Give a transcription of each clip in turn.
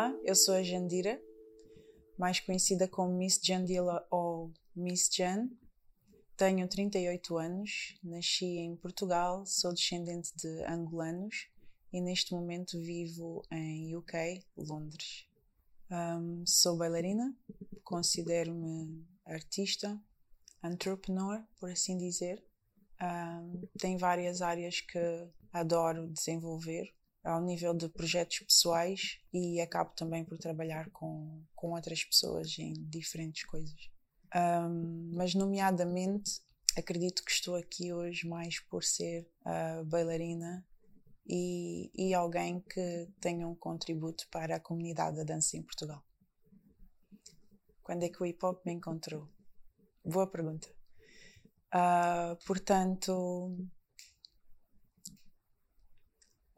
Olá, eu sou a Jandira, mais conhecida como Miss Jandila ou Miss Jan. Tenho 38 anos, nasci em Portugal, sou descendente de angolanos e neste momento vivo em UK, Londres. Um, sou bailarina, considero-me artista, entrepreneur, por assim dizer. Um, tem várias áreas que adoro desenvolver ao nível de projetos pessoais e acabo também por trabalhar com, com outras pessoas em diferentes coisas. Um, mas, nomeadamente, acredito que estou aqui hoje mais por ser uh, bailarina e, e alguém que tenha um contributo para a comunidade da dança em Portugal. Quando é que o hip hop me encontrou? Boa pergunta. Uh, portanto,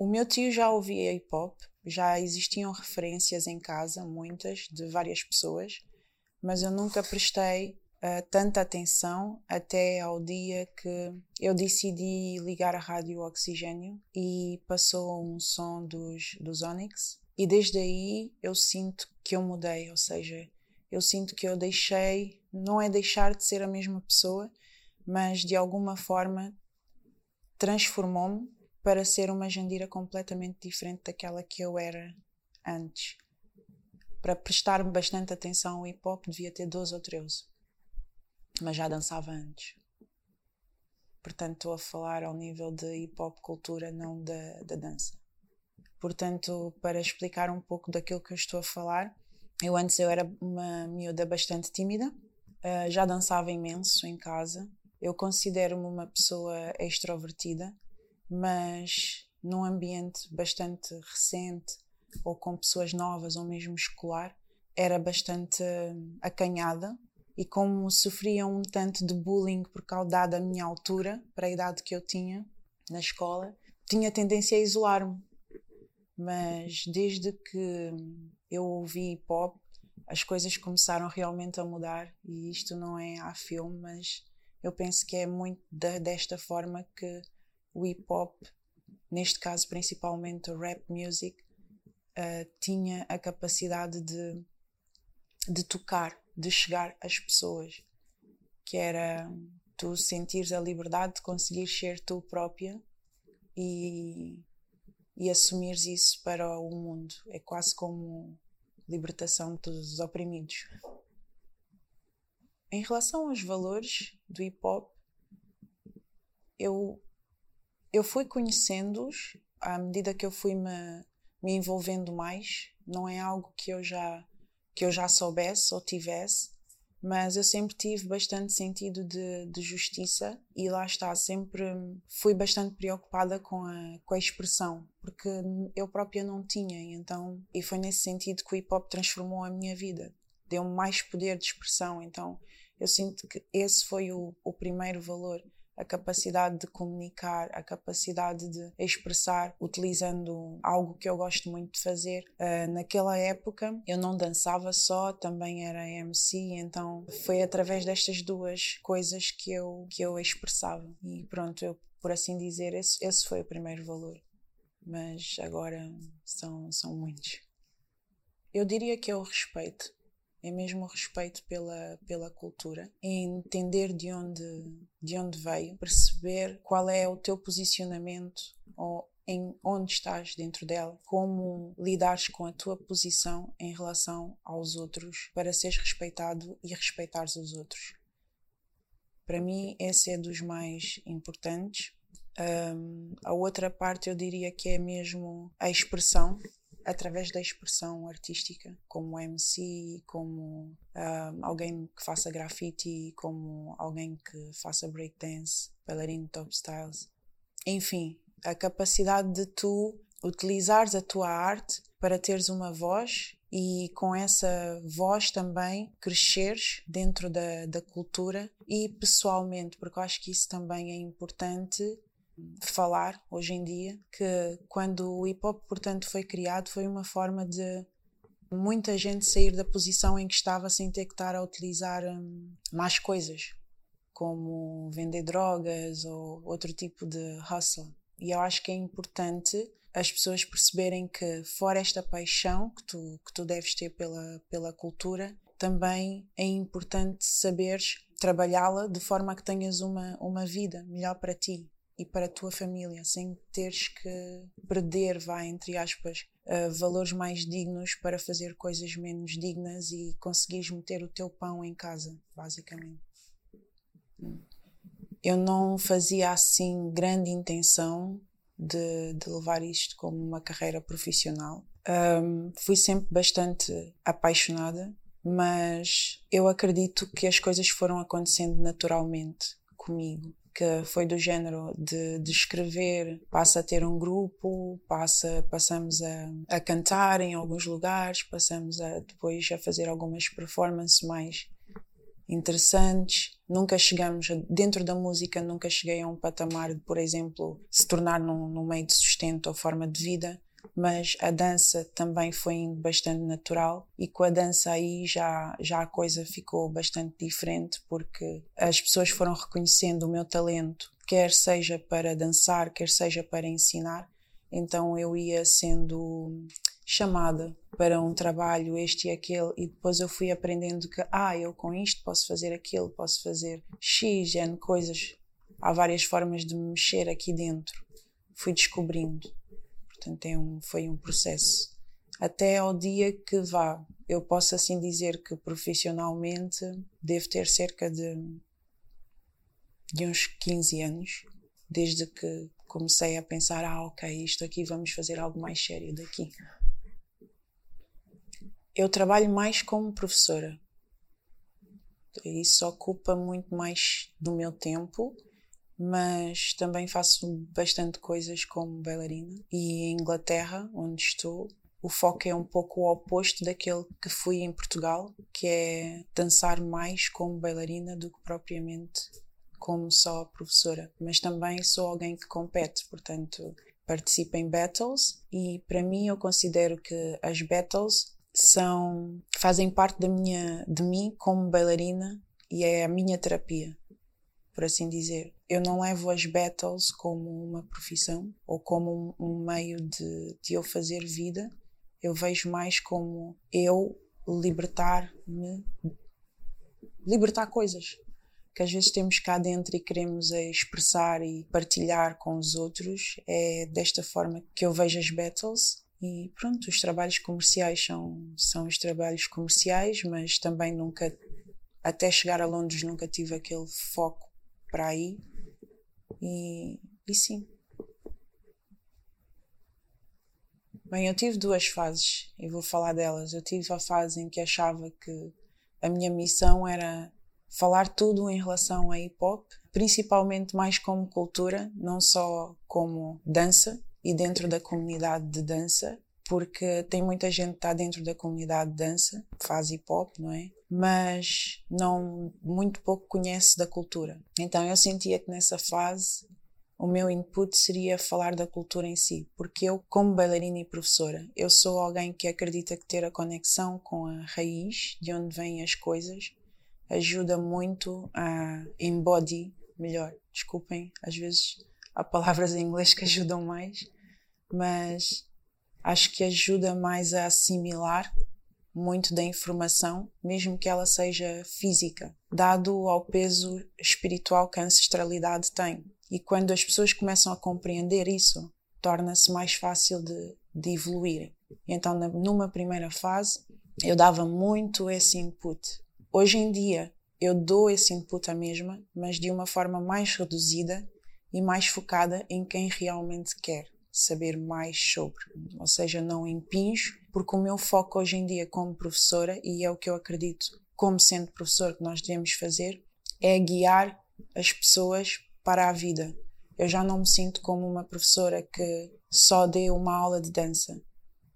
o meu tio já ouvia hip hop, já existiam referências em casa, muitas, de várias pessoas, mas eu nunca prestei uh, tanta atenção até ao dia que eu decidi ligar a rádio Oxigênio e passou um som dos, dos Onyx. E desde aí eu sinto que eu mudei, ou seja, eu sinto que eu deixei, não é deixar de ser a mesma pessoa, mas de alguma forma transformou-me para ser uma Jandira completamente diferente daquela que eu era antes. Para prestar bastante atenção ao hip hop, devia ter 12 ou 13, mas já dançava antes. Portanto, estou a falar ao nível de hip hop cultura, não da, da dança. Portanto, para explicar um pouco daquilo que eu estou a falar, eu antes eu era uma miúda bastante tímida, uh, já dançava imenso em casa. Eu considero-me uma pessoa extrovertida, mas num ambiente bastante recente ou com pessoas novas ou mesmo escolar, era bastante acanhada e como sofria um tanto de bullying por causa da minha altura, para a idade que eu tinha na escola, tinha tendência a isolar-me. Mas desde que eu ouvi hip hop, as coisas começaram realmente a mudar e isto não é a filme, mas eu penso que é muito desta forma que o hip hop, neste caso principalmente o rap music, uh, tinha a capacidade de, de tocar, de chegar às pessoas, que era tu sentires a liberdade de conseguir ser tu própria e, e assumires isso para o mundo. É quase como libertação dos oprimidos. Em relação aos valores do hip hop, eu eu fui conhecendo-os à medida que eu fui me, me envolvendo mais. Não é algo que eu já que eu já soubesse ou tivesse, mas eu sempre tive bastante sentido de, de justiça e lá está, sempre fui bastante preocupada com a, com a expressão, porque eu própria não tinha, e então, e foi nesse sentido que o hip hop transformou a minha vida, deu-me mais poder de expressão, então eu sinto que esse foi o, o primeiro valor a capacidade de comunicar, a capacidade de expressar utilizando algo que eu gosto muito de fazer. Uh, naquela época eu não dançava só, também era MC, então foi através destas duas coisas que eu, que eu expressava. E pronto, eu, por assim dizer, esse, esse foi o primeiro valor. Mas agora são, são muitos. Eu diria que é o respeito é mesmo o respeito pela, pela cultura, é entender de onde, de onde veio, perceber qual é o teu posicionamento ou em onde estás dentro dela, como lidares com a tua posição em relação aos outros para seres respeitado e respeitares os outros. Para mim, esse é dos mais importantes. Um, a outra parte eu diria que é mesmo a expressão, através da expressão artística, como MC, como um, alguém que faça graffiti, como alguém que faça breakdance, bailarino top styles. Enfim, a capacidade de tu utilizares a tua arte para teres uma voz e com essa voz também cresceres dentro da, da cultura e pessoalmente, porque eu acho que isso também é importante falar hoje em dia que quando o hip hop, portanto, foi criado, foi uma forma de muita gente sair da posição em que estava sem ter que estar a utilizar hum, mais coisas, como vender drogas ou outro tipo de hustle. E eu acho que é importante as pessoas perceberem que, fora esta paixão que tu, que tu deves ter pela, pela cultura, também é importante saberes trabalhá-la de forma que tenhas uma, uma vida melhor para ti e para a tua família, sem teres que perder, vai, entre aspas, uh, valores mais dignos para fazer coisas menos dignas e conseguires meter o teu pão em casa, basicamente. Eu não fazia assim grande intenção de, de levar isto como uma carreira profissional. Um, fui sempre bastante apaixonada, mas eu acredito que as coisas foram acontecendo naturalmente comigo que foi do género de, de escrever, passa a ter um grupo, passa, passamos a, a cantar em alguns lugares, passamos a depois a fazer algumas performances mais interessantes. Nunca chegamos, dentro da música, nunca cheguei a um patamar de, por exemplo, se tornar num, num meio de sustento ou forma de vida, mas a dança também foi bastante natural e com a dança aí já, já a coisa ficou bastante diferente porque as pessoas foram reconhecendo o meu talento, quer seja para dançar, quer seja para ensinar, então eu ia sendo chamada para um trabalho este e aquele e depois eu fui aprendendo que ah, eu com isto posso fazer aquilo, posso fazer X, N coisas. Há várias formas de me mexer aqui dentro. Fui descobrindo. Portanto, é um, foi um processo. Até ao dia que vá, eu posso assim dizer que profissionalmente devo ter cerca de, de uns 15 anos, desde que comecei a pensar: ah, ok, isto aqui vamos fazer algo mais sério daqui. Eu trabalho mais como professora. Isso ocupa muito mais do meu tempo mas também faço bastante coisas como bailarina. E em Inglaterra, onde estou, o foco é um pouco o oposto daquele que fui em Portugal, que é dançar mais como bailarina do que propriamente como só professora. Mas também sou alguém que compete, portanto, participo em battles e para mim eu considero que as battles são fazem parte da minha de mim como bailarina e é a minha terapia por assim dizer. Eu não levo as battles como uma profissão ou como um, um meio de, de eu fazer vida. Eu vejo mais como eu libertar-me, libertar coisas que às vezes temos cá dentro e queremos expressar e partilhar com os outros. É desta forma que eu vejo as battles. E pronto, os trabalhos comerciais são, são os trabalhos comerciais, mas também nunca, até chegar a Londres, nunca tive aquele foco para aí. E, e sim. Bem, eu tive duas fases e vou falar delas. Eu tive a fase em que achava que a minha missão era falar tudo em relação a hip hop, principalmente mais como cultura, não só como dança e dentro da comunidade de dança, porque tem muita gente que está dentro da comunidade de dança, faz hip hop, não é? Mas não muito pouco conhece da cultura. Então eu sentia que nessa fase o meu input seria falar da cultura em si, porque eu, como bailarina e professora, eu sou alguém que acredita que ter a conexão com a raiz, de onde vêm as coisas, ajuda muito a embody melhor. Desculpem, às vezes há palavras em inglês que ajudam mais, mas acho que ajuda mais a assimilar muito da informação, mesmo que ela seja física, dado ao peso espiritual que a ancestralidade tem. E quando as pessoas começam a compreender isso, torna-se mais fácil de, de evoluir. Então, numa primeira fase, eu dava muito esse input. Hoje em dia, eu dou esse input à mesma, mas de uma forma mais reduzida e mais focada em quem realmente quer saber mais sobre. Ou seja, não impinjo, porque o meu foco hoje em dia como professora, e é o que eu acredito como sendo professor que nós devemos fazer, é guiar as pessoas para a vida. Eu já não me sinto como uma professora que só dê uma aula de dança.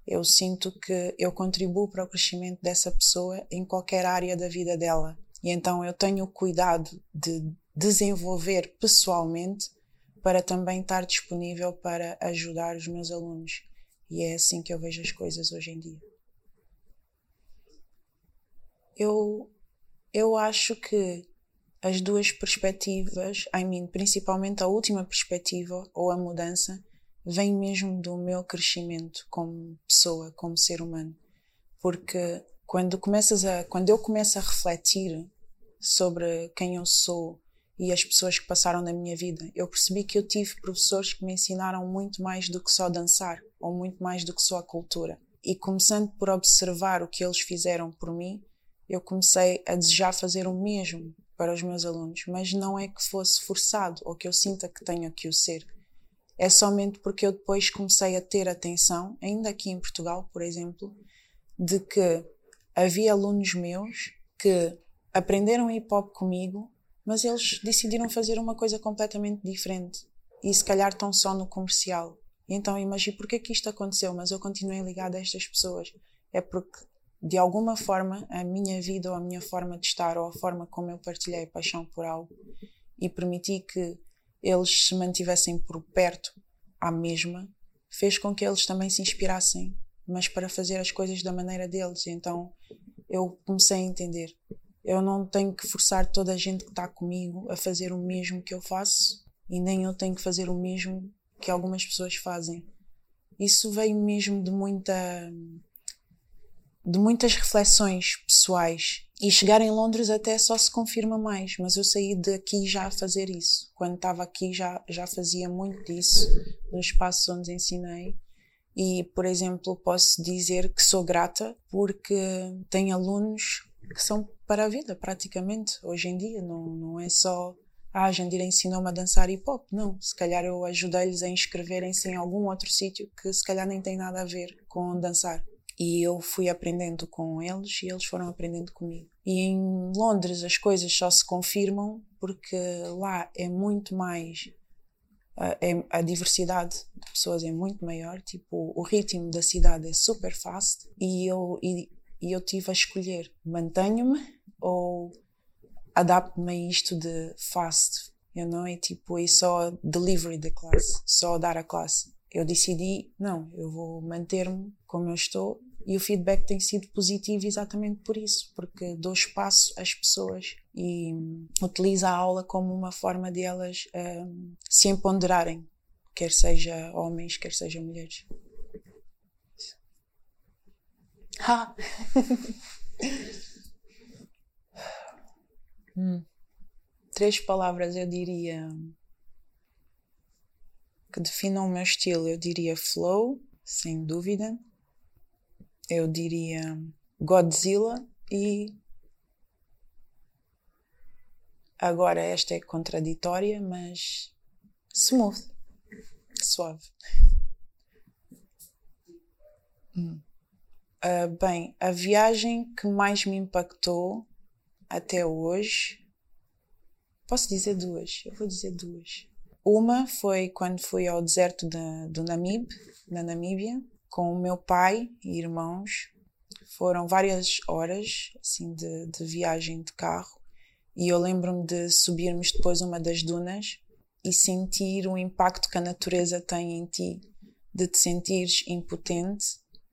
Eu sinto que eu contribuo para o crescimento dessa pessoa em qualquer área da vida dela. E então eu tenho o cuidado de desenvolver pessoalmente para também estar disponível para ajudar os meus alunos. E é assim que eu vejo as coisas hoje em dia. Eu, eu acho que as duas perspectivas, I mean, principalmente a última perspectiva ou a mudança, vem mesmo do meu crescimento como pessoa, como ser humano. Porque quando começas a, quando eu começo a refletir sobre quem eu sou e as pessoas que passaram na minha vida, eu percebi que eu tive professores que me ensinaram muito mais do que só dançar, ou muito mais do que só a cultura. E começando por observar o que eles fizeram por mim, eu comecei a desejar fazer o mesmo para os meus alunos, mas não é que fosse forçado ou que eu sinta que tenho que o ser. É somente porque eu depois comecei a ter atenção, ainda aqui em Portugal, por exemplo, de que havia alunos meus que aprenderam hip hop comigo, mas eles decidiram fazer uma coisa completamente diferente e se calhar estão só no comercial. E então imagine porque é que isto aconteceu, mas eu continuei ligada a estas pessoas. É porque de alguma forma a minha vida ou a minha forma de estar ou a forma como eu partilhei paixão por algo e permiti que eles se mantivessem por perto à mesma, fez com que eles também se inspirassem, mas para fazer as coisas da maneira deles. Então eu comecei a entender. Eu não tenho que forçar toda a gente que está comigo a fazer o mesmo que eu faço e nem eu tenho que fazer o mesmo que algumas pessoas fazem. Isso veio mesmo de muita de muitas reflexões pessoais e chegar em Londres até só se confirma mais, mas eu saí daqui já a fazer isso. Quando estava aqui já já fazia muito disso nos espaços onde ensinei e, por exemplo, posso dizer que sou grata porque tenho alunos que são para a vida, praticamente, hoje em dia. Não, não é só, ah, a Jandira ensinou-me a dançar hip hop. Não, se calhar eu ajudei-lhes a inscreverem-se em algum outro sítio que se calhar nem tem nada a ver com dançar. E eu fui aprendendo com eles e eles foram aprendendo comigo. E em Londres as coisas só se confirmam porque lá é muito mais a, é, a diversidade de pessoas é muito maior, tipo, o ritmo da cidade é super fast e eu, e, e eu tive a escolher, mantenho-me ou adapto-me a isto de fast, eu não é tipo, é só delivery da classe, só dar a classe. Eu decidi, não, eu vou manter-me como eu estou e o feedback tem sido positivo exatamente por isso, porque dou espaço às pessoas e utilizo a aula como uma forma de elas um, se empoderarem, quer seja homens, quer seja mulheres. Ha! hum. Três palavras eu diria que definam o meu estilo. Eu diria flow, sem dúvida eu diria Godzilla e agora esta é contraditória, mas smooth, suave. Hum. Uh, bem, a viagem que mais me impactou até hoje, posso dizer duas, eu vou dizer duas. Uma foi quando fui ao deserto de, do Namib, na Namíbia, com o meu pai e irmãos. Foram várias horas assim, de, de viagem de carro e eu lembro-me de subirmos depois uma das dunas e sentir o impacto que a natureza tem em ti, de te sentires impotente,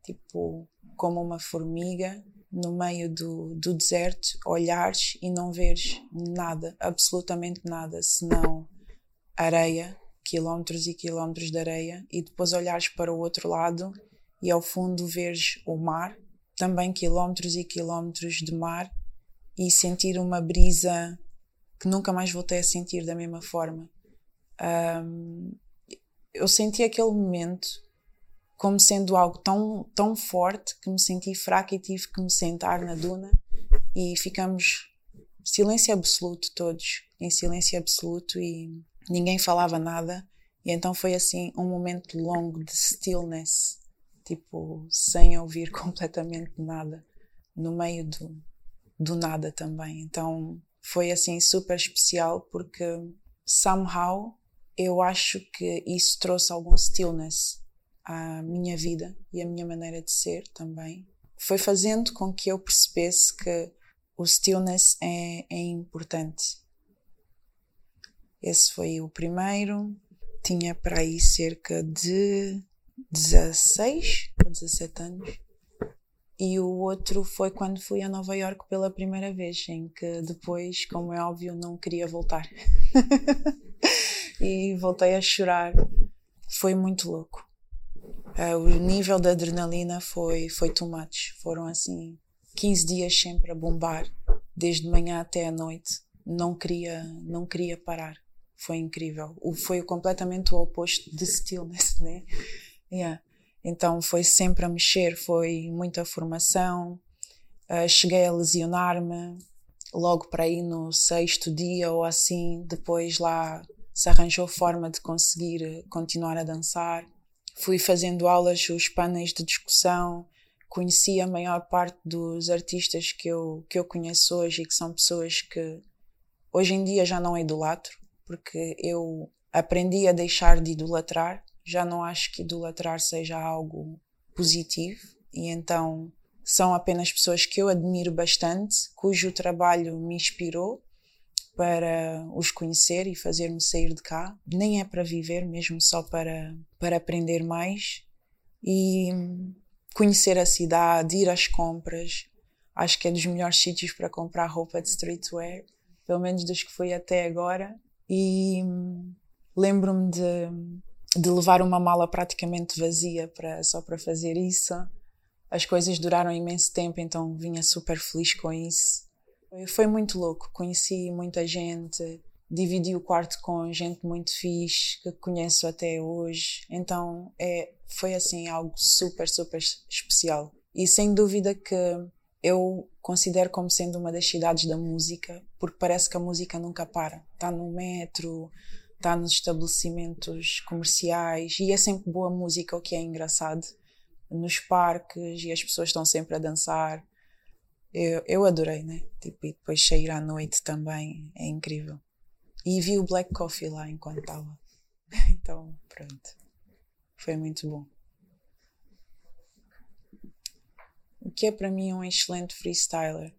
tipo como uma formiga no meio do, do deserto, olhares e não veres nada, absolutamente nada, senão areia, quilómetros e quilómetros de areia, e depois olhares para o outro lado e ao fundo veres o mar, também quilómetros e quilómetros de mar, e sentir uma brisa que nunca mais voltei a sentir da mesma forma. Um, eu senti aquele momento como sendo algo tão, tão forte que me senti fraca e tive que me sentar na duna e ficamos silêncio absoluto todos, em silêncio absoluto e ninguém falava nada. E então foi assim um momento longo de stillness tipo, sem ouvir completamente nada, no meio do, do nada também. Então foi assim super especial porque somehow eu acho que isso trouxe algum stillness à minha vida e à minha maneira de ser também. Foi fazendo com que eu percebesse que o stillness é, é importante. Esse foi o primeiro. Tinha para aí cerca de 16 ou 17 anos. E o outro foi quando fui a Nova York pela primeira vez, em que depois, como é óbvio, não queria voltar. e voltei a chorar foi muito louco. Uh, o nível de adrenalina foi, foi much. Foram assim 15 dias sempre a bombar, desde manhã até a noite. Não queria, não queria parar. Foi incrível. O, foi completamente o oposto de stillness, né? Yeah. Então foi sempre a mexer, foi muita formação. Uh, cheguei a lesionar-me logo para aí no sexto dia ou assim. Depois lá se arranjou forma de conseguir continuar a dançar. Fui fazendo aulas, os painéis de discussão, conheci a maior parte dos artistas que eu, que eu conheço hoje e que são pessoas que hoje em dia já não idolatro, porque eu aprendi a deixar de idolatrar, já não acho que idolatrar seja algo positivo e então são apenas pessoas que eu admiro bastante, cujo trabalho me inspirou para os conhecer e fazer-me sair de cá. Nem é para viver, mesmo só para, para aprender mais e conhecer a cidade, ir às compras. Acho que é dos melhores sítios para comprar roupa de streetwear, pelo menos dos que fui até agora. E lembro-me de, de levar uma mala praticamente vazia para, só para fazer isso. As coisas duraram imenso tempo, então vinha super feliz com isso. Foi muito louco, conheci muita gente, dividi o quarto com gente muito fixe que conheço até hoje. Então é, foi assim algo super, super especial. E sem dúvida que eu considero como sendo uma das cidades da música, porque parece que a música nunca para. Está no metro, está nos estabelecimentos comerciais e é sempre boa música, o que é engraçado. Nos parques e as pessoas estão sempre a dançar eu, eu adorei, né? Tipo, e depois sair à noite também é incrível. E vi o Black Coffee lá enquanto estava. Então, pronto. Foi muito bom. O que é para mim um excelente freestyler?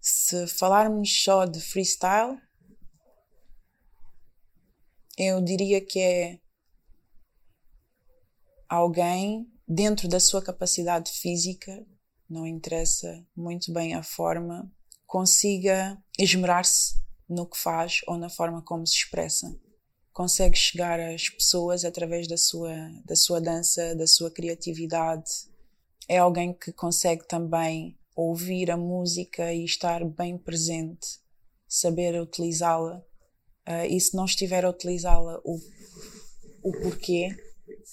Se falarmos só de freestyle, eu diria que é alguém dentro da sua capacidade física não interessa muito bem a forma, consiga esmerar-se no que faz ou na forma como se expressa. Consegue chegar às pessoas através da sua, da sua dança, da sua criatividade. É alguém que consegue também ouvir a música e estar bem presente, saber utilizá-la. Uh, e se não estiver a utilizá-la, o, o porquê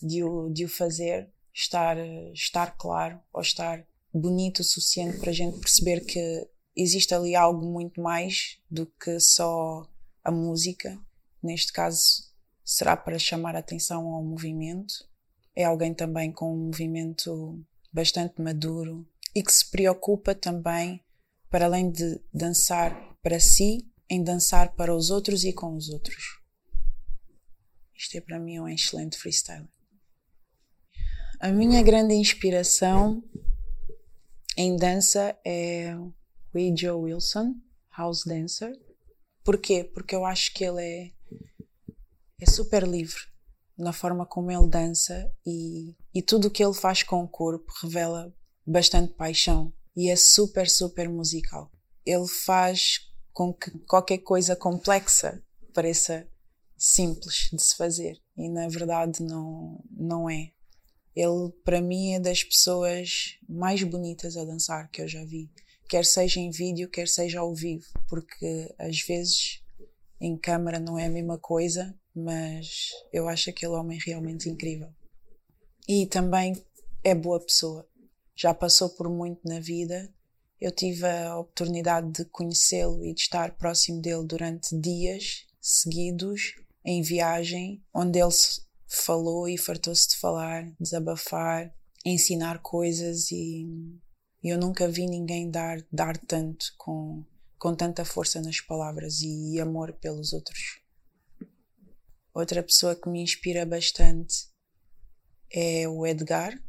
de o, de o fazer, estar, estar claro ou estar bonito o suficiente para a gente perceber que existe ali algo muito mais do que só a música. Neste caso, será para chamar a atenção ao movimento. É alguém também com um movimento bastante maduro e que se preocupa também, para além de dançar para si, em dançar para os outros e com os outros. Isto é para mim um excelente freestyle. A minha grande inspiração em dança é o. Joe Wilson, House Dancer. Porquê? Porque eu acho que ele é, é super livre na forma como ele dança e, e tudo o que ele faz com o corpo revela bastante paixão e é super, super musical. Ele faz com que qualquer coisa complexa pareça simples de se fazer e na verdade não, não é. Ele, para mim, é das pessoas mais bonitas a dançar que eu já vi. Quer seja em vídeo, quer seja ao vivo. Porque às vezes em câmara não é a mesma coisa, mas eu acho aquele homem realmente incrível. E também é boa pessoa. Já passou por muito na vida. Eu tive a oportunidade de conhecê-lo e de estar próximo dele durante dias seguidos em viagem, onde ele falou e fartou-se de falar, desabafar, ensinar coisas e eu nunca vi ninguém dar, dar tanto com, com tanta força nas palavras e amor pelos outros. Outra pessoa que me inspira bastante é o Edgar,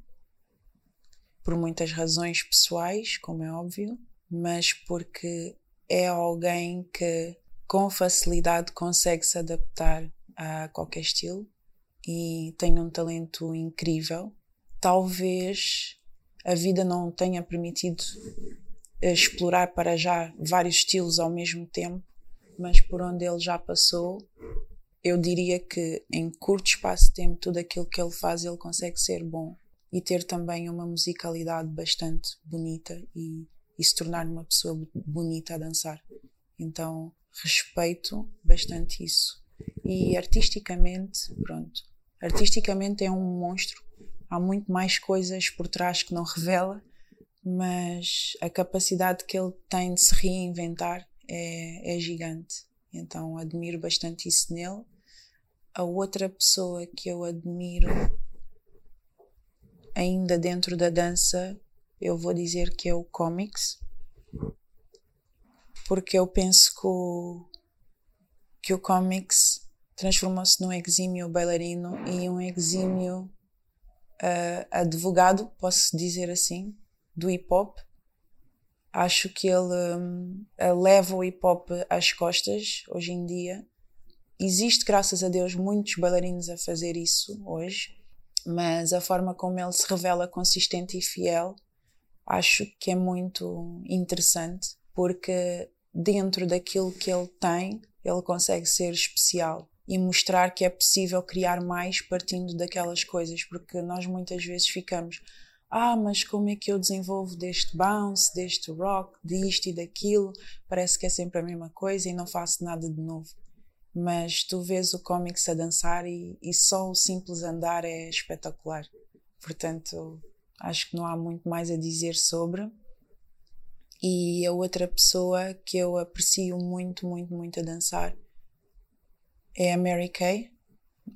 por muitas razões pessoais, como é óbvio, mas porque é alguém que com facilidade consegue se adaptar a qualquer estilo e tem um talento incrível. Talvez a vida não tenha permitido explorar para já vários estilos ao mesmo tempo, mas por onde ele já passou, eu diria que em curto espaço de tempo tudo aquilo que ele faz ele consegue ser bom e ter também uma musicalidade bastante bonita e, e se tornar uma pessoa bonita a dançar. Então respeito bastante isso. E artisticamente, pronto, artisticamente é um monstro. Há muito mais coisas por trás que não revela, mas a capacidade que ele tem de se reinventar é, é gigante. Então admiro bastante isso nele. A outra pessoa que eu admiro, ainda dentro da dança, eu vou dizer que é o comics, porque eu penso que o, que o comics transformou-se num exímio bailarino e um exímio uh, advogado, posso dizer assim, do hip hop. Acho que ele um, leva o hip hop às costas hoje em dia. Existe, graças a Deus, muitos bailarinos a fazer isso hoje, mas a forma como ele se revela consistente e fiel acho que é muito interessante porque dentro daquilo que ele tem ele consegue ser especial e mostrar que é possível criar mais partindo daquelas coisas, porque nós muitas vezes ficamos, ah, mas como é que eu desenvolvo deste bounce, deste rock, disto e daquilo? Parece que é sempre a mesma coisa e não faço nada de novo. Mas tu vês o cómics a dançar e, e só o simples andar é espetacular. Portanto, acho que não há muito mais a dizer sobre. E a outra pessoa que eu aprecio muito, muito, muito a dançar é a Mary Kay.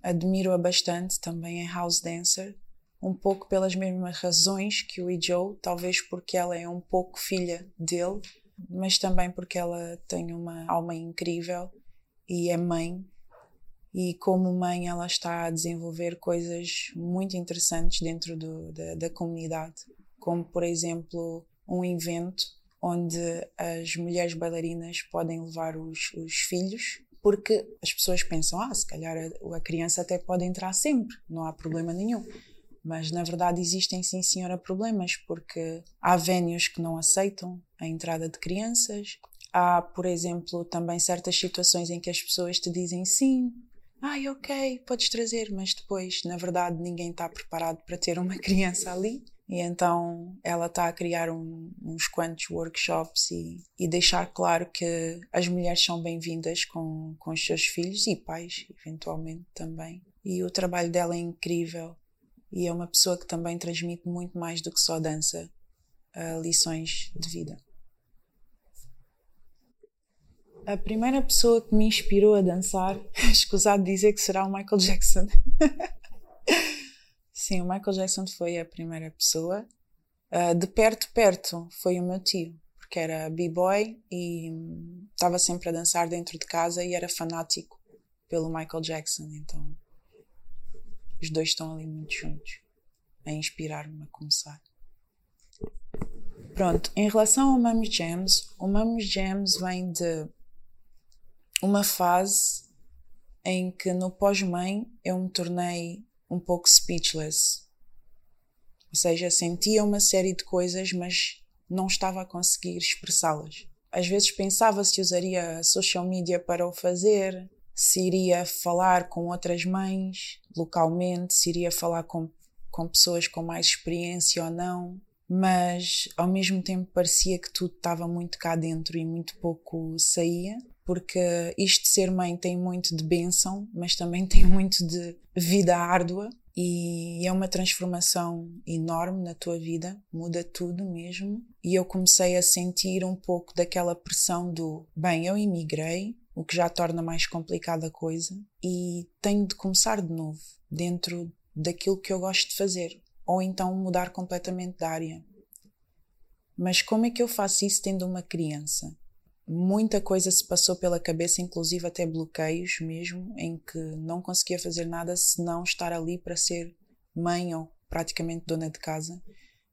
Admiro-a bastante, também é house dancer, um pouco pelas mesmas razões que o Joe, talvez porque ela é um pouco filha dele, mas também porque ela tem uma alma incrível e é mãe. E como mãe, ela está a desenvolver coisas muito interessantes dentro do, da, da comunidade, como por exemplo um evento onde as mulheres bailarinas podem levar os, os filhos porque as pessoas pensam, ah, se calhar a, criança até pode entrar sempre, não há problema nenhum. Mas na verdade existem sim, senhora, problemas, porque há vénios que não aceitam a entrada de crianças. Há, por exemplo, também certas situações em que as pessoas te dizem sim, ai, ok, podes trazer, mas depois, na verdade, ninguém está preparado para ter uma criança ali. E então ela está a criar um, uns quantos workshops e, e, deixar claro que as mulheres são bem-vindas com, com os seus filhos e pais, eventualmente também. E o trabalho dela é incrível e é uma pessoa que também transmite muito mais do que só dança, uh, lições de vida. A primeira pessoa que me inspirou a dançar, escusado dizer que será o Michael Jackson. Sim, o Michael Jackson foi a primeira pessoa. Uh, de perto, perto, foi o meu tio, porque era b-boy e estava sempre a dançar dentro de casa e era fanático pelo Michael Jackson. Então, os dois estão ali muito juntos, a inspirar-me a começar. Pronto, em relação ao Mummy Jams, o Mummy Jams vem de uma fase em que no pós-mãe eu me tornei um pouco speechless. Ou seja, sentia uma série de coisas, mas não estava a conseguir expressá-las. Às vezes pensava se usaria a social media para o fazer, se iria falar com outras mães localmente, se iria falar com, com pessoas com mais experiência ou não, mas ao mesmo tempo parecia que tudo estava muito cá dentro e muito pouco saía porque isto de ser mãe tem muito de bênção, mas também tem muito de vida árdua e é uma transformação enorme na tua vida, muda tudo mesmo. E eu comecei a sentir um pouco daquela pressão do, bem, eu imigrei, o que já torna mais complicada a coisa, e tenho de começar de novo, dentro daquilo que eu gosto de fazer, ou então mudar completamente de área. Mas como é que eu faço isso tendo uma criança? Muita coisa se passou pela cabeça, inclusive até bloqueios mesmo, em que não conseguia fazer nada senão estar ali para ser mãe ou praticamente dona de casa.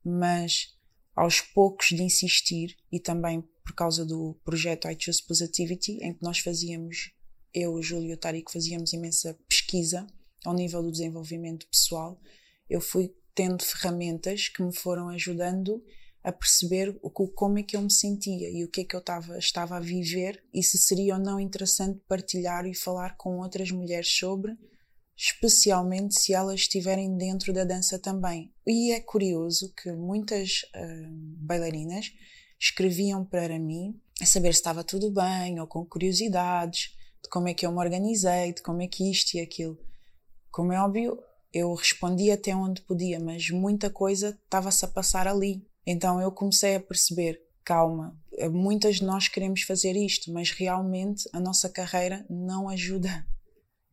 Mas aos poucos de insistir e também por causa do projeto I Choose Positivity, em que nós fazíamos, eu, o Júlio e o Tarico, fazíamos imensa pesquisa ao nível do desenvolvimento pessoal, eu fui tendo ferramentas que me foram ajudando a perceber como é que eu me sentia e o que é que eu estava, estava a viver e se seria ou não interessante partilhar e falar com outras mulheres sobre, especialmente se elas estiverem dentro da dança também. E é curioso que muitas uh, bailarinas escreviam para mim a saber se estava tudo bem ou com curiosidades de como é que eu me organizei, de como é que isto e aquilo. Como é óbvio, eu respondi até onde podia, mas muita coisa estava-se a passar ali. Então eu comecei a perceber: calma, muitas de nós queremos fazer isto, mas realmente a nossa carreira não ajuda.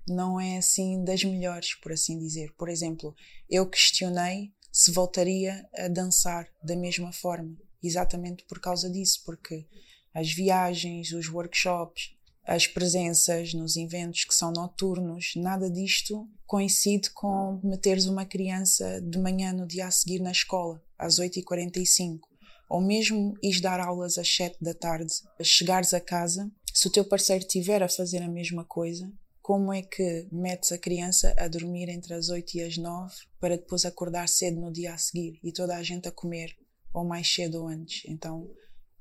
Não é assim das melhores, por assim dizer. Por exemplo, eu questionei se voltaria a dançar da mesma forma, exatamente por causa disso, porque as viagens, os workshops, as presenças nos eventos que são noturnos, nada disto coincide com meteres uma criança de manhã no dia a seguir na escola, às 8h45, ou mesmo ires dar aulas às 7 da tarde, chegares a casa, se o teu parceiro estiver a fazer a mesma coisa, como é que metes a criança a dormir entre as 8 e as 9 para depois acordar cedo no dia a seguir e toda a gente a comer, ou mais cedo ou antes? Então,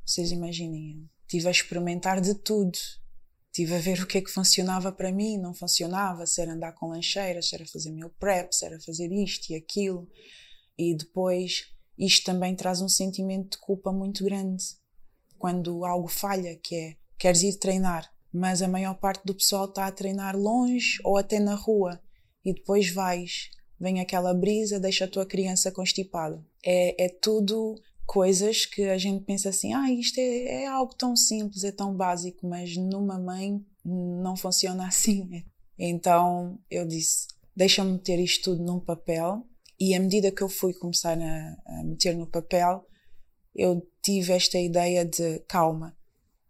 vocês imaginem, estive a experimentar de tudo Estive a ver o que é que funcionava para mim, não funcionava, se era andar com lancheiras, se era fazer meu prep, se era fazer isto e aquilo. E depois, isto também traz um sentimento de culpa muito grande. Quando algo falha, que é, queres ir treinar, mas a maior parte do pessoal está a treinar longe ou até na rua. E depois vais, vem aquela brisa, deixa a tua criança constipada. É, é tudo coisas que a gente pensa assim, ah, isto é, é algo tão simples, é tão básico, mas numa mãe não funciona assim. Então eu disse, deixa-me meter isto tudo num papel e à medida que eu fui começar a, a meter no papel, eu tive esta ideia de calma,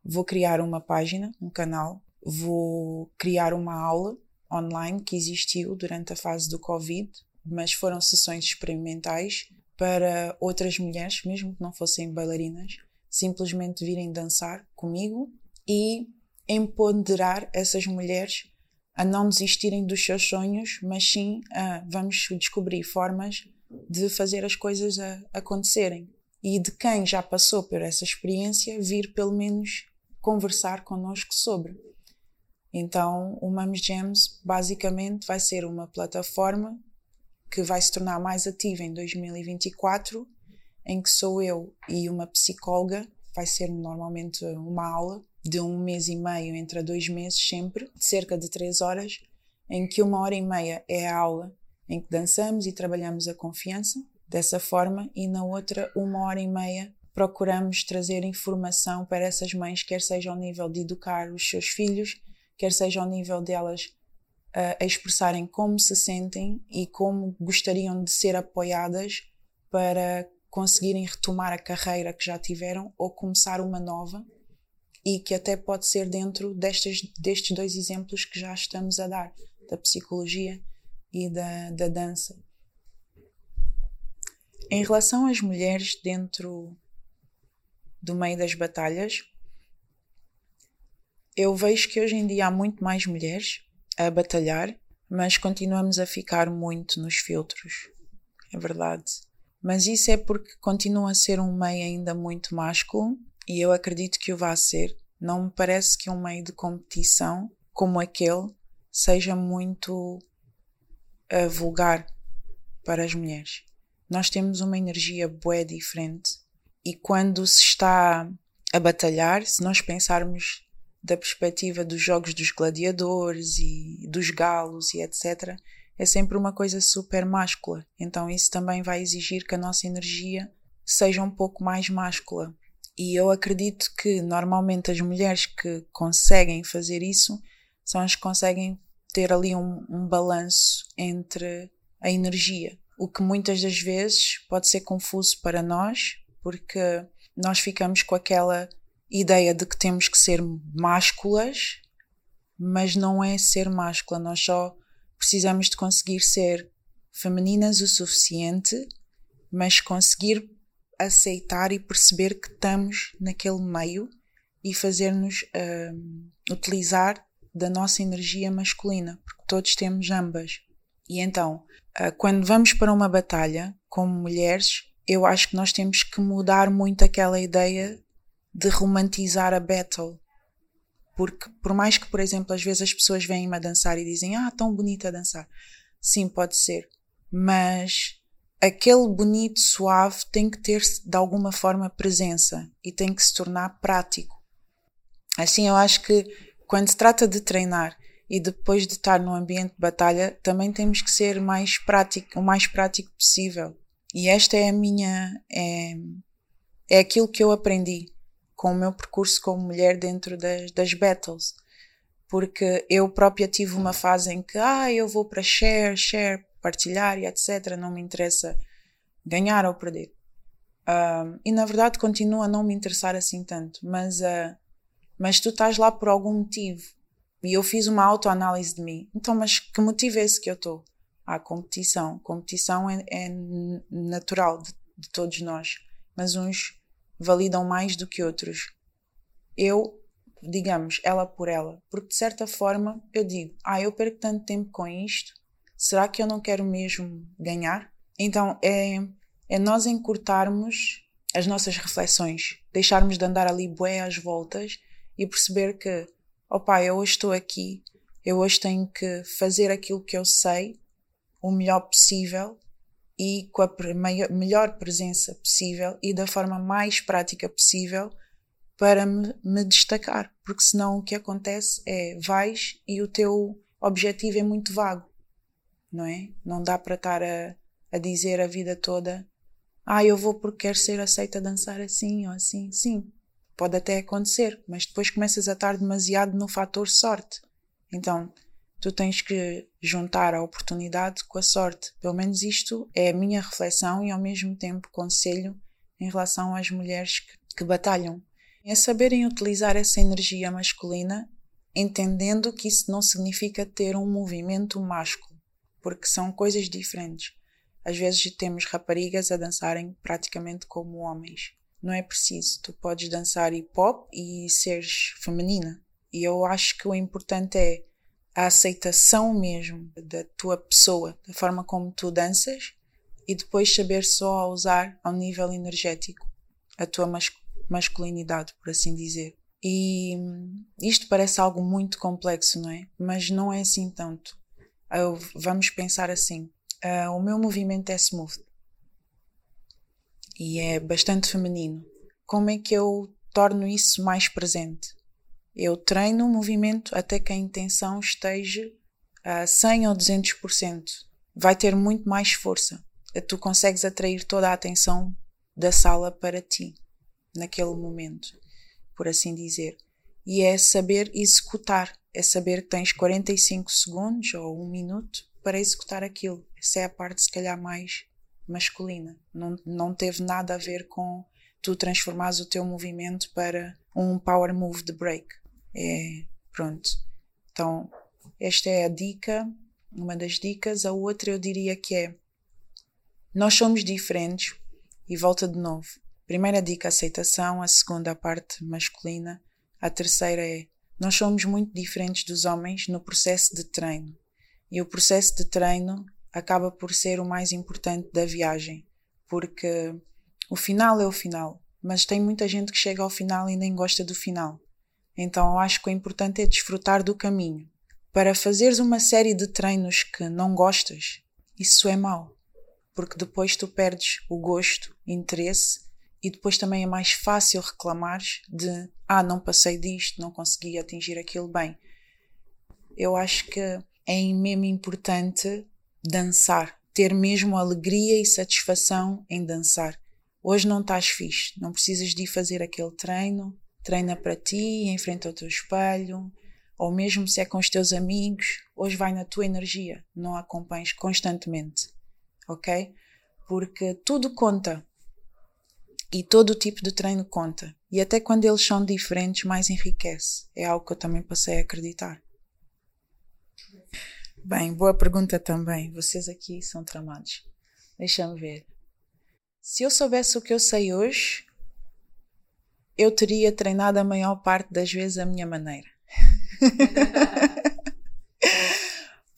vou criar uma página, um canal, vou criar uma aula online que existiu durante a fase do Covid, mas foram sessões experimentais para outras mulheres, mesmo que não fossem bailarinas, simplesmente virem dançar comigo e empoderar essas mulheres a não desistirem dos seus sonhos, mas sim a vamos descobrir formas de fazer as coisas acontecerem. E de quem já passou por essa experiência, vir pelo menos conversar connosco sobre. Então, o Mums Jams basicamente vai ser uma plataforma que vai se tornar mais ativa em 2024, em que sou eu e uma psicóloga, vai ser normalmente uma aula de um mês e meio entre dois meses sempre, de cerca de três horas, em que uma hora e meia é a aula em que dançamos e trabalhamos a confiança dessa forma e na outra uma hora e meia procuramos trazer informação para essas mães, quer seja ao nível de educar os seus filhos, quer seja ao nível delas a expressarem como se sentem e como gostariam de ser apoiadas para conseguirem retomar a carreira que já tiveram ou começar uma nova e que até pode ser dentro destes, destes dois exemplos que já estamos a dar, da psicologia e da, da dança. Em relação às mulheres dentro do meio das batalhas, eu vejo que hoje em dia há muito mais mulheres a batalhar, mas continuamos a ficar muito nos filtros. É verdade. Mas isso é porque continua a ser um meio ainda muito másculo e eu acredito que o vá ser. Não me parece que um meio de competição como aquele seja muito uh, vulgar para as mulheres. Nós temos uma energia bué diferente e quando se está a batalhar, se nós pensarmos da perspectiva dos jogos dos gladiadores e dos galos e etc., é sempre uma coisa super máscula. Então isso também vai exigir que a nossa energia seja um pouco mais máscula. E eu acredito que normalmente as mulheres que conseguem fazer isso são as que conseguem ter ali um, um balanço entre a energia. O que muitas das vezes pode ser confuso para nós, porque nós ficamos com aquela ideia de que temos que ser másculas, mas não é ser máscula, nós só precisamos de conseguir ser femininas o suficiente, mas conseguir aceitar e perceber que estamos naquele meio e fazer-nos uh, utilizar da nossa energia masculina, porque todos temos ambas. E então, uh, quando vamos para uma batalha, como mulheres, eu acho que nós temos que mudar muito aquela ideia de romantizar a battle. Porque, por mais que, por exemplo, às vezes as pessoas vêm-me a dançar e dizem, ah, tão bonita a dançar. Sim, pode ser. Mas aquele bonito, suave, tem que ter, de alguma forma, presença e tem que se tornar prático. Assim, eu acho que quando se trata de treinar e depois de estar no ambiente de batalha, também temos que ser mais prático, o mais prático possível. E esta é a minha. É, é aquilo que eu aprendi com o meu percurso como mulher dentro das, das battles. Porque eu própria tive uma fase em que, ah, eu vou para share, share, partilhar e etc. Não me interessa ganhar ou perder. Um, e na verdade continua a não me interessar assim tanto. Mas, uh, mas tu estás lá por algum motivo. E eu fiz uma autoanálise de mim. Então, mas que motivo é esse que eu estou? à competição. Competição é, é natural de, de, todos nós, mas uns validam mais do que outros. Eu, digamos, ela por ela, porque de certa forma eu digo: ah, eu perco tanto tempo com isto, será que eu não quero mesmo ganhar? Então é, é nós encurtarmos as nossas reflexões, deixarmos de andar ali bué às voltas e perceber que, opá, eu hoje estou aqui, eu hoje tenho que fazer aquilo que eu sei o melhor possível e com a melhor presença possível e da forma mais prática possível para me, me, destacar, porque senão o que acontece é vais e o teu objetivo é muito vago, não é? Não dá para estar a, a dizer a vida toda ah, eu vou porque quero ser aceita a dançar assim ou assim. Sim, pode até acontecer, mas depois começas a estar demasiado no fator sorte. Então, tu tens que juntar a oportunidade com a sorte. Pelo menos isto é a minha reflexão e ao mesmo tempo conselho em relação às mulheres que, que batalham. É saberem utilizar essa energia masculina, entendendo que isso não significa ter um movimento másculo, porque são coisas diferentes. Às vezes temos raparigas a dançarem praticamente como homens. Não é preciso. Tu podes dançar hip hop e seres feminina. E eu acho que o importante é a aceitação mesmo da tua pessoa, da forma como tu danças e depois saber só usar ao nível energético a tua mas masculinidade, por assim dizer. E isto parece algo muito complexo, não é? Mas não é assim tanto. Eu, vamos pensar assim: uh, o meu movimento é smooth e é bastante feminino. Como é que eu torno isso mais presente? Eu treino o movimento até que a intenção esteja a 100 ou 200%. Vai ter muito mais força. Tu consegues atrair toda a atenção da sala para ti, naquele momento, por assim dizer. E é saber executar, é saber que tens 45 segundos ou um minuto para executar aquilo. Essa é a parte, se calhar, mais masculina. Não, não teve nada a ver com tu transformares o teu movimento para um power move de break. É, pronto. Então, esta é a dica, uma das dicas. A outra eu diria que é: nós somos diferentes, e volta de novo. Primeira dica, aceitação. A segunda, a parte masculina. A terceira é: nós somos muito diferentes dos homens no processo de treino. E o processo de treino acaba por ser o mais importante da viagem, porque o final é o final, mas tem muita gente que chega ao final e nem gosta do final. Então eu acho que o importante é desfrutar do caminho. Para fazeres uma série de treinos que não gostas, isso é mau, porque depois tu perdes o gosto, interesse e depois também é mais fácil reclamares de ah, não passei disto, não consegui atingir aquilo bem. Eu acho que é mesmo importante dançar, ter mesmo alegria e satisfação em dançar. Hoje não estás fixe, não precisas de ir fazer aquele treino, treina para ti, em frente ao teu espelho, ou mesmo se é com os teus amigos, hoje vai na tua energia, não acompanhes constantemente, ok? Porque tudo conta e todo tipo de treino conta, e até quando eles são diferentes, mais enriquece. É algo que eu também passei a acreditar. Bem, boa pergunta também. Vocês aqui são tramados. Deixa-me ver. Se eu soubesse o que eu sei hoje, eu teria treinado a maior parte das vezes a minha maneira.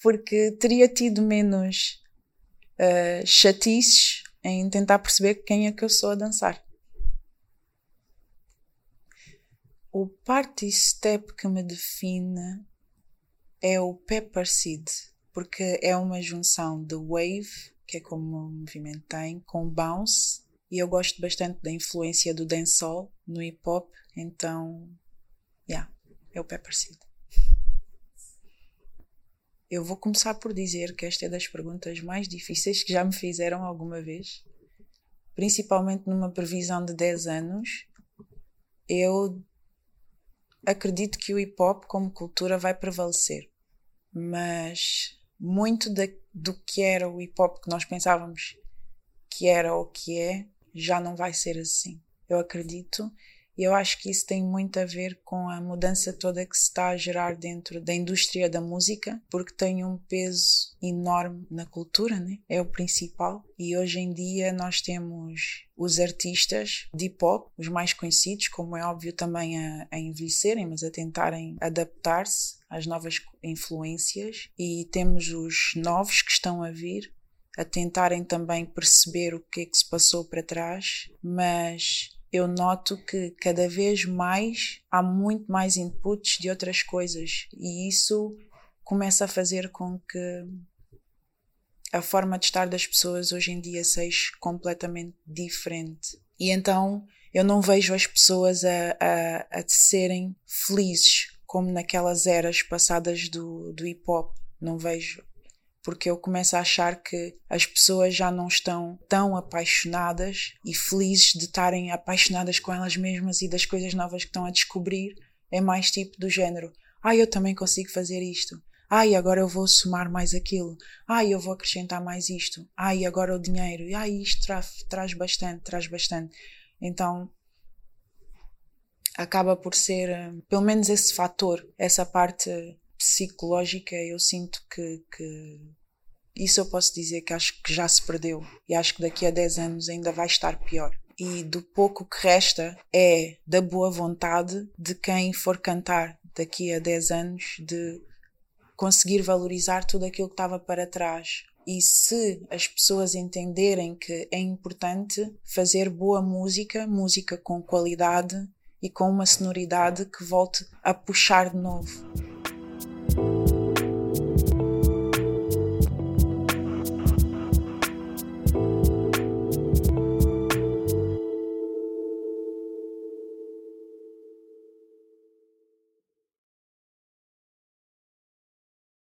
Porque teria tido menos uh, chatices em tentar perceber quem é que eu sou a dançar. O party step que me define é o Pepper Seed, porque é uma junção de wave, que é como o movimento tem, com bounce, e eu gosto bastante da influência do dancehall no hip hop, então, yeah, é o Pepper Seed. Eu vou começar por dizer que esta é das perguntas mais difíceis que já me fizeram alguma vez, principalmente numa previsão de 10 anos. Eu acredito que o hip hop como cultura vai prevalecer, mas muito do que era o hip hop que nós pensávamos que era ou que é já não vai ser assim. Eu acredito e eu acho que isso tem muito a ver com a mudança toda que se está a gerar dentro da indústria da música, porque tem um peso enorme na cultura, né? é o principal. E hoje em dia nós temos os artistas de hip hop, os mais conhecidos, como é óbvio também a, a envelhecerem, mas a tentarem adaptar-se às novas influências, e temos os novos que estão a vir, a tentarem também perceber o que é que se passou para trás, mas eu noto que cada vez mais há muito mais inputs de outras coisas e isso começa a fazer com que a forma de estar das pessoas hoje em dia seja completamente diferente. E então eu não vejo as pessoas a, a, a serem felizes como naquelas eras passadas do, do hip hop. Não vejo porque eu começo a achar que as pessoas já não estão tão apaixonadas e felizes de estarem apaixonadas com elas mesmas e das coisas novas que estão a descobrir. É mais tipo do género: ah, eu também consigo fazer isto. Ai, agora eu vou somar mais aquilo. Ai, eu vou acrescentar mais isto. Ai, agora o dinheiro. Ai, isto tra traz bastante, traz bastante. Então, acaba por ser, eh, pelo menos esse fator, essa parte psicológica, eu sinto que, que isso eu posso dizer que acho que já se perdeu e acho que daqui a 10 anos ainda vai estar pior. E do pouco que resta é da boa vontade de quem for cantar daqui a 10 anos de conseguir valorizar tudo aquilo que estava para trás. E se as pessoas entenderem que é importante fazer boa música, música com qualidade e com uma sonoridade que volte a puxar de novo.